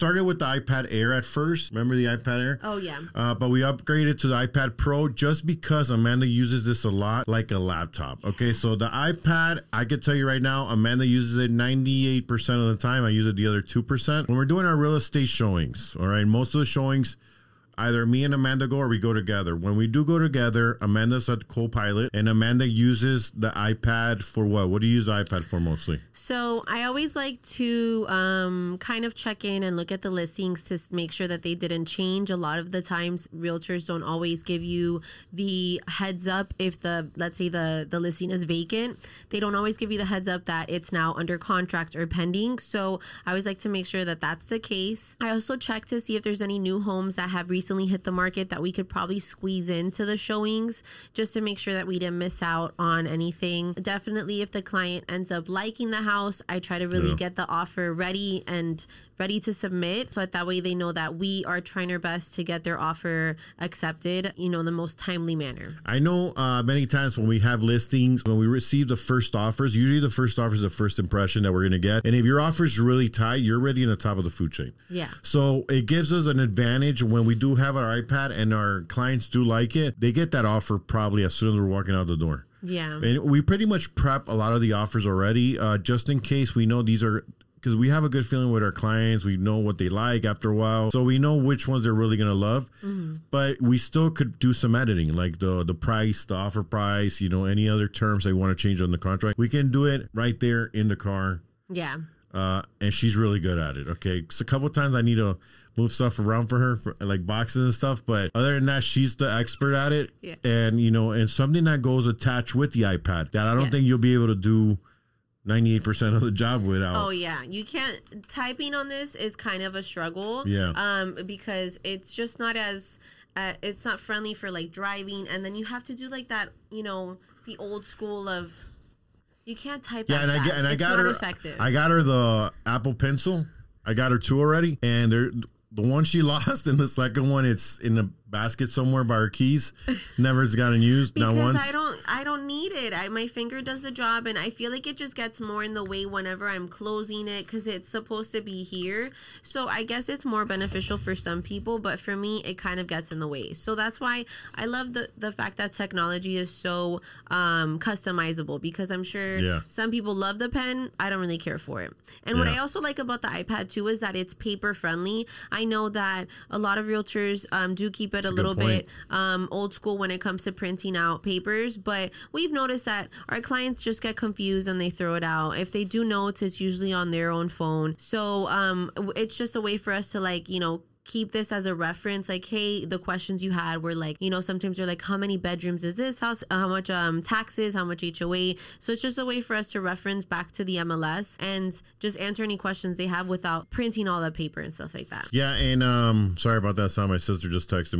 started with the iPad Air at first. Remember the iPad Air? Oh yeah. Uh, but we upgraded to the iPad Pro just because Amanda uses this a lot like a laptop. Okay, so the iPad, I can tell you right now, Amanda uses it 98% of the time. I use it the other 2%. When we're doing our real estate showings, all right, most of the showings, either me and Amanda go or we go together. When we do go together, Amanda's a co-pilot, and Amanda uses the iPad for what? What do you use the iPad for mostly? So I always like to um, kind of check in and look at the listings to make sure that they didn't change. A lot of the times, realtors don't always give you the heads up if the let's say the the listing is vacant. They don't always give you the heads up that it's now under contract or pending. So I always like to make sure that that's the case. I also check to see if there's any new homes that have recently hit the market that we could probably squeeze into the showings just to make sure that we didn't miss out on anything. Definitely, if the client ends up liking the house, I try to really Yeah. get the offer ready and ready to submit so that, that way they know that we are trying our best to get their offer accepted, you know, in the most timely manner. I know uh, many times when we have listings, when we receive the first offers, usually the first offer is the first impression that we're going to get. And if your offer is really tight, you're already in the top of the food chain. Yeah. So it gives us an advantage when we do have our iPad and our clients do like it. They get that offer probably as soon as we're walking out the door. Yeah. And we pretty much prep a lot of the offers already, uh, just in case we know these are because we have a good feeling with our clients. We know what they like after a while, so we know which ones they're really gonna love. But we still could do some editing, like the the price, the offer price, you know, any other terms they want to change on the contract. We can do it right there in the car. Yeah. Uh, and she's really good at it. Okay, so a couple of times I need to move stuff around for her, for, like boxes and stuff. But other than that, she's the expert at it. Yeah. And you know, and something that goes attached with the iPad that I don't Yes. think you'll be able to do ninety eight percent of the job without. Oh yeah, you can't. Typing on this is kind of a struggle. Yeah. Um, because it's just not as, uh, it's not friendly for like driving, and then you have to do like that, you know, the old school of, you can't type. yeah, and I get and I got her. effective. I got her the Apple Pencil. I got her two already, and they're the one she lost, and the second one it's in a basket somewhere by her keys. Never has gotten used. not once. I don't, I don't need it. I my finger does the job, and I feel like it just gets more in the way whenever I'm closing it because it's supposed to be here. So I guess it's more beneficial for some people, but for me, it kind of gets in the way. So that's why I love the the fact that technology is so um, customizable because I'm sure Yeah. some people love the pen. I don't really care for it. And what I also like about the iPad too is that it's paper friendly. I know that a lot of realtors um, do keep it a a little bit um, old school when it comes to printing out papers, but we've noticed that our clients just get confused and they throw it out. If they do notes, it's usually on their own phone. So um, it's just a way for us to like, you know, keep this as a reference like hey the questions you had were like you know sometimes you're like how many bedrooms is this house how much um taxes how much hoa so it's just a way for us to reference back to the mls and just answer any questions they have without printing all that paper and stuff like that Yeah, and um, sorry about that. Sound my sister just texted me.